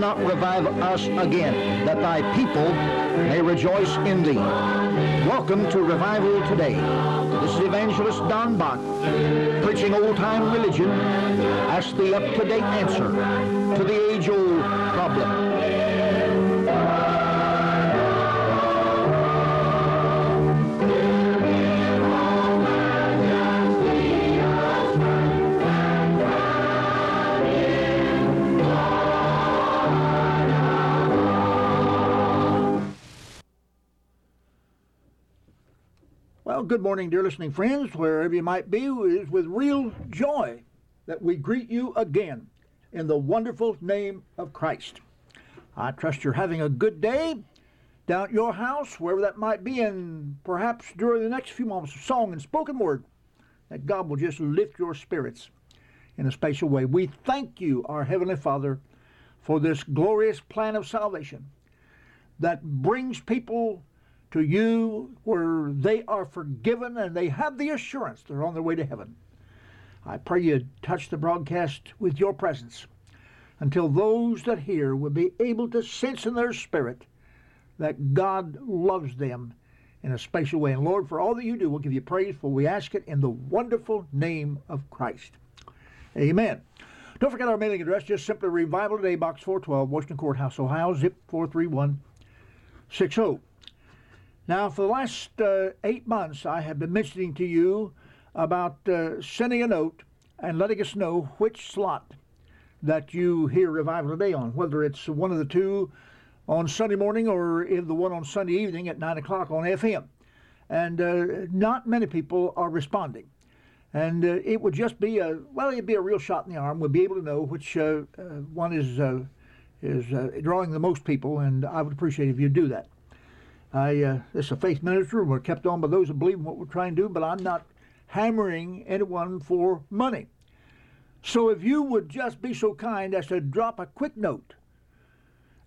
thou not revive us again, that thy people may rejoice in thee? Welcome to Revival Today. This is Evangelist Don Bach, preaching old-time religion. Ask the up-to-date answer to the age-old problem. Good morning, dear listening friends, wherever you might be. It is with real joy that we greet you again in the wonderful name of Christ. I trust you're having a good day down at your house, wherever that might be, and perhaps during the next few moments of song and spoken word, that God will just lift your spirits in a special way. We thank you, our Heavenly Father, for this glorious plan of salvation that brings people to you where they are forgiven and they have the assurance they're on their way to heaven. I pray you touch the broadcast with your presence until those that hear will be able to sense in their spirit that God loves them in a special way. And Lord, for all that you do, we'll give you praise, for we ask it in the wonderful name of Christ. Amen. Don't forget our mailing address, just simply Revival Today, Box 412, Washington Courthouse, Ohio, zip 43160. Now, for the last uh, eight months, I have been mentioning to you about uh, sending a note and letting us know which slot that you hear Revival Today on, whether it's one of the two on Sunday morning or the one on Sunday evening at 9 o'clock on FM. And uh, not many people are responding. And uh, it would just be a, well, it'd be a real shot in the arm. We'd be able to know which uh, uh, one is, is drawing the most people, and I would appreciate if you do that. I, uh, this is a faith minister. We're kept on by those who believe in what we're trying to do, but I'm not hammering anyone for money. So if you would just be so kind as to drop a quick note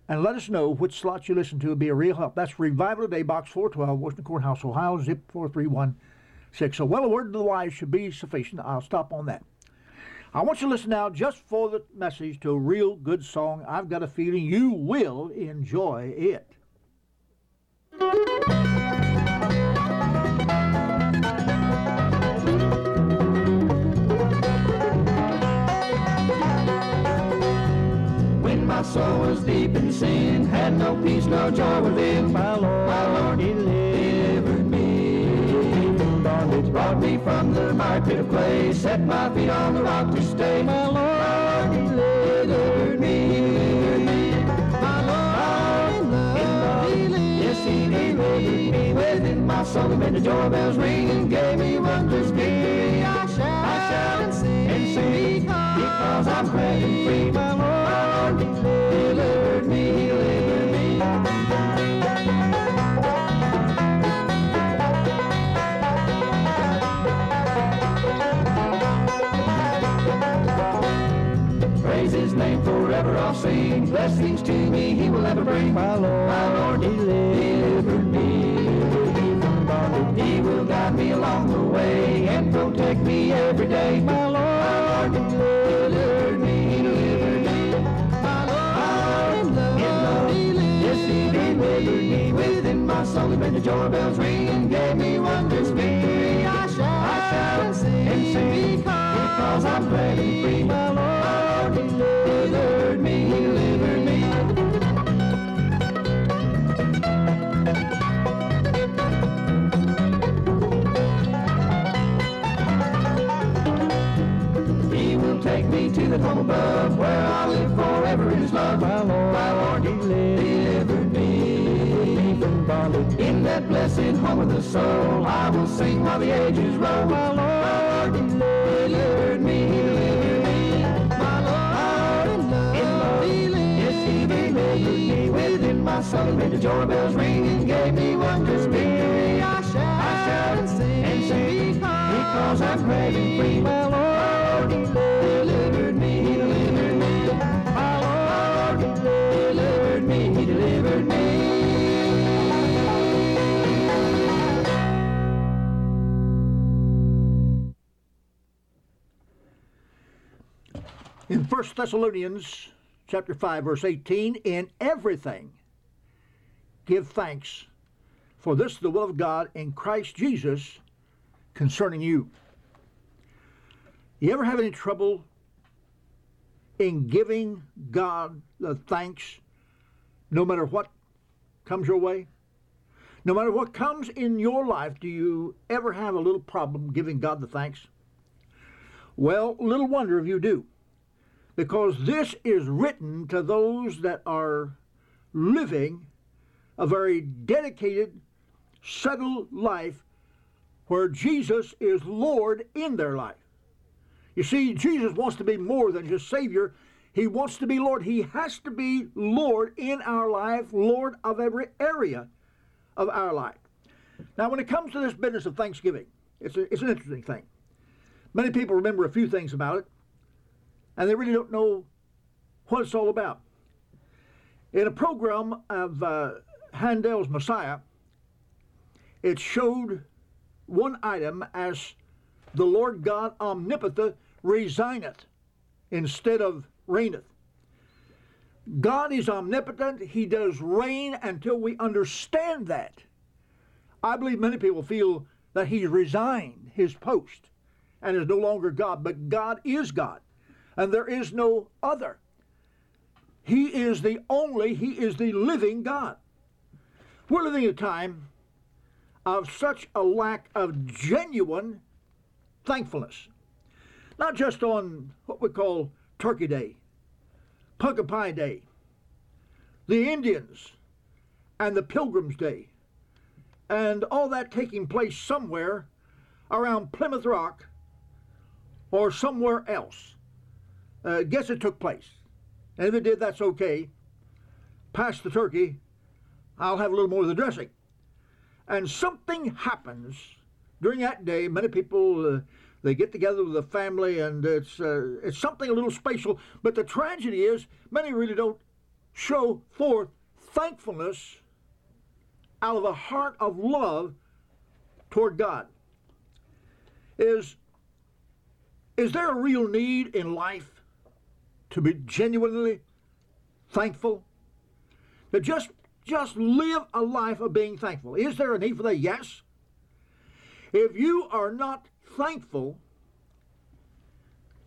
and let us know which slots you listen to, would be a real help. That's Revival Today, Box 412, Washington Courthouse, Ohio, zip 43160. So, well, a word to the wise should be sufficient. I'll stop on that. I want you to listen now just for the message to a real good song. I've got a feeling you will enjoy it. My soul was deep in sin, had no peace, no joy within. My Lord, my Lord delivered me from bondage, brought me from the miry pit of clay, set my feet on the rock to stay. My Lord, my Lord Yes, He delivered me. within my soul made the joy bells ring and gave me wondrous victory. I shout, I shout and sing, and sing because, I'm glad and free. My Lord, Blessings to me he will ever bring. My Lord, my Lord delivered me. from bondage. He will guide me along the way and protect me every day. My He made the joy bells ring and gave me wondrous victory. I shout, I and sing, and sing because, because I'm glad and free. My Lord, delivered me, He delivered me. He will take me to the home above, where I'll live forever in His love. My Lord, my Lord delivered me In that blessed home of the soul, I will sing while the ages roll. My Lord delivered me, delivered me. My Lord, in in yes, delivered me. Within my soul, made the joy bells ring and gave me wondrous victory. I shout, I shout and sing, and sing because I'm glad and Thessalonians chapter 5, verse 18, in everything give thanks, for this is the will of God in Christ Jesus concerning you. You ever have any trouble in giving God the thanks no matter what comes your way? No matter what comes in your life, do you ever have a little problem giving God the thanks? Well, little wonder if you do, because this is written to those that are living a very dedicated, settled life where Jesus is Lord in their life. You see, Jesus wants to be more than just Savior. He wants to be Lord. He has to be Lord in our life, Lord of every area of our life. Now, when it comes to this business of Thanksgiving, it's, a, it's an interesting thing. Many people remember a few things about it, and they really don't know what it's all about. In a program of uh, Handel's Messiah, it showed one item as the Lord God omnipotent resigneth instead of reigneth. God is omnipotent. He does reign until we understand that. I believe many people feel that He resigned his post and is no longer God, but God is God, and there is no other. He is the only, He is the living God. We're living a time of such a lack of genuine thankfulness. Not just on what we call Turkey Day, Pumpkin Pie Day, the Indians, and the Pilgrims Day, and all that taking place somewhere around Plymouth Rock or somewhere else. Uh, guess it took place. And if it did, that's okay. Pass the turkey, I'll have a little more of the dressing. And something happens during that day. Many people uh, they get together with the family, and it's uh, it's something a little special. But the tragedy is, many really don't show forth thankfulness out of a heart of love toward God. Is is there a real need in life to be genuinely thankful? To just just live a life of being thankful. Is there a need for that? Yes. If you are not thankful,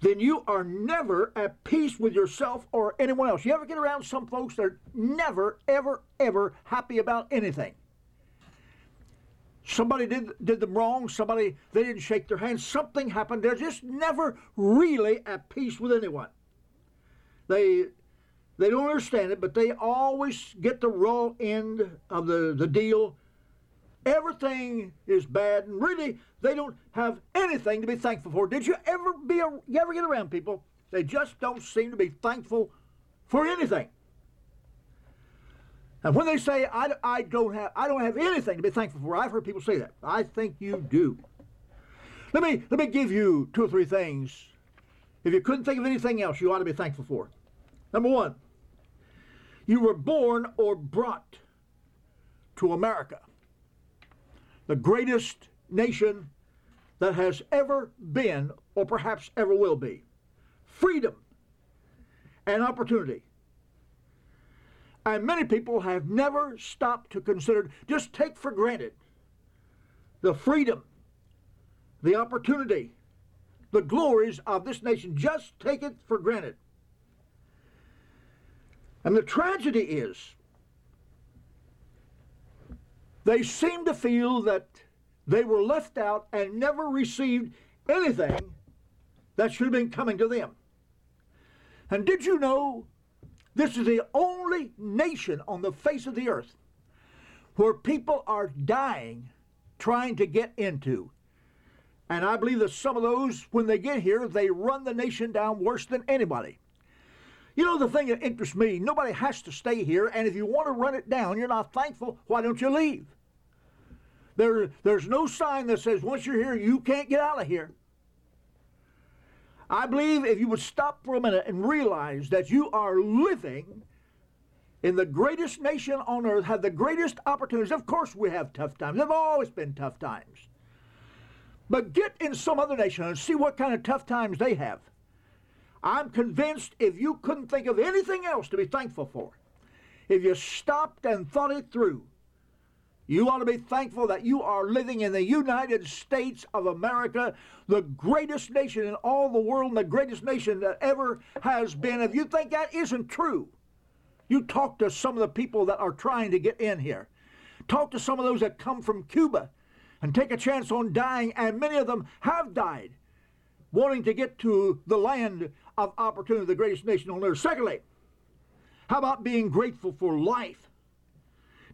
then you are never at peace with yourself or anyone else. You ever get around some folks that are never, ever, ever happy about anything? Somebody did, did them wrong, somebody, they didn't shake their hand, something happened. They're just never really at peace with anyone. They, they don't understand it, but they always get the raw end of the, the deal everything is bad, and really they don't have anything to be thankful for. Did you ever be a, you ever get around people? They just don't seem to be thankful for anything. And when they say I, I don't have I don't have anything to be thankful for, I've heard people say that. I think you do. Let me let me give you two or three things. If you couldn't think of anything else, you ought to be thankful for. Number one, you were born or brought to America the greatest nation that has ever been, or perhaps ever will be. Freedom and opportunity. And many people have never stopped to consider, just take for granted the freedom, the opportunity, the glories of this nation. Just take it for granted. And the tragedy is they seem to feel that they were left out and never received anything that should have been coming to them. And did you know this is the only nation on the face of the earth where people are dying trying to get into? And I believe that some of those, when they get here, they run the nation down worse than anybody. You know, the thing that interests me, nobody has to stay here, and if you want to run it down, you're not thankful, why don't you leave? There, there's no sign that says once you're here, you can't get out of here. I believe if you would stop for a minute and realize that you are living in the greatest nation on earth, have the greatest opportunities. Of course, we have tough times. There have always been tough times. But get in some other nation and see what kind of tough times they have. I'm convinced if you couldn't think of anything else to be thankful for, if you stopped and thought it through, you ought to be thankful that you are living in the United States of America, the greatest nation in all the world, and the greatest nation that ever has been. If you think that isn't true, you talk to some of the people that are trying to get in here. Talk to some of those that come from Cuba and take a chance on dying, and many of them have died, wanting to get to the land of opportunity, the greatest nation on earth. Secondly, how about being grateful for life?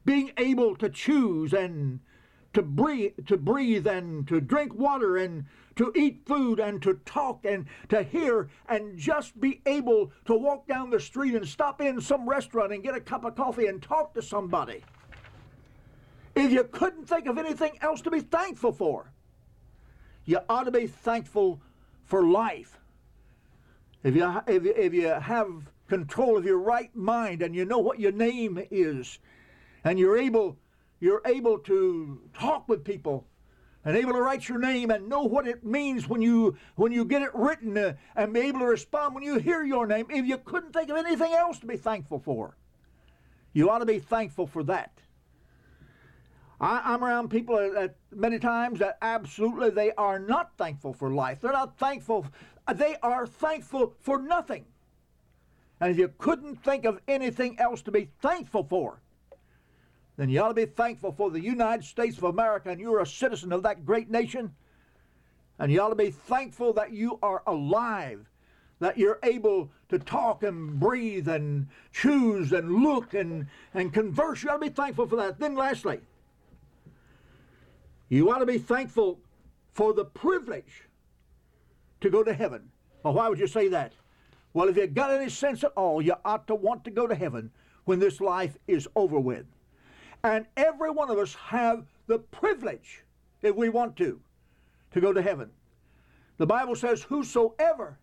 Being able to choose and to breathe, to breathe and to drink water and to eat food and to talk and to hear and just be able to walk down the street and stop in some restaurant and get a cup of coffee and talk to somebody. If you couldn't think of anything else to be thankful for, you ought to be thankful for life. If you, if you, if you have control of your right mind and you know what your name is, and you're able, you're able to talk with people and able to write your name and know what it means when you when you get it written uh, and be able to respond when you hear your name if you couldn't think of anything else to be thankful for you ought to be thankful for that I, am around people that many times that absolutely they are not thankful for life. They're not thankful. Uh, they are thankful for nothing. And if you couldn't think of anything else to be thankful for, then you ought to be thankful for the United States of America and you're a citizen of that great nation. And you ought to be thankful that you are alive, that you're able to talk and breathe and choose and look and, and converse. You ought to be thankful for that. Then, lastly, you ought to be thankful for the privilege to go to heaven. Well, why would you say that? Well, if you got any sense at all, you ought to want to go to heaven when this life is over with. And every one of us have the privilege, if we want to, to go to heaven. The Bible says, Whosoever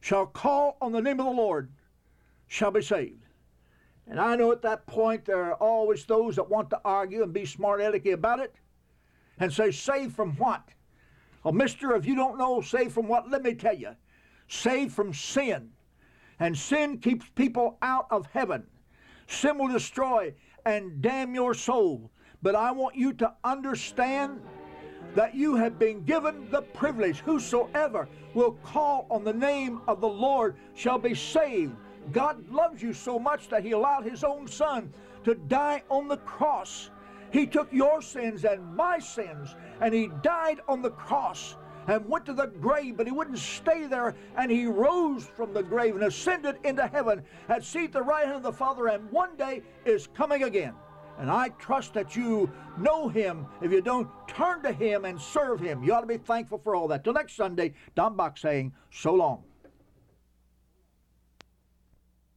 shall call on the name of the Lord shall be saved. And I know at that point there are always those that want to argue and be smart alecky about it and say, Saved from what? Well, mister, if you don't know saved from what, let me tell you. Saved from sin. And sin keeps people out of heaven. Sin will destroy and damn your soul. But I want you to understand that you have been given the privilege. Whosoever will call on the name of the Lord shall be saved. God loves you so much that He allowed His own Son to die on the cross he took your sins and my sins, and He died on the cross and went to the grave, but He wouldn't stay there, and He rose from the grave and ascended into heaven at seat the right hand of the Father, and one day is coming again. And I trust that you know Him. If you don't, turn to Him and serve Him. You ought to be thankful for all that. Till next Sunday, Don Bach saying, so long.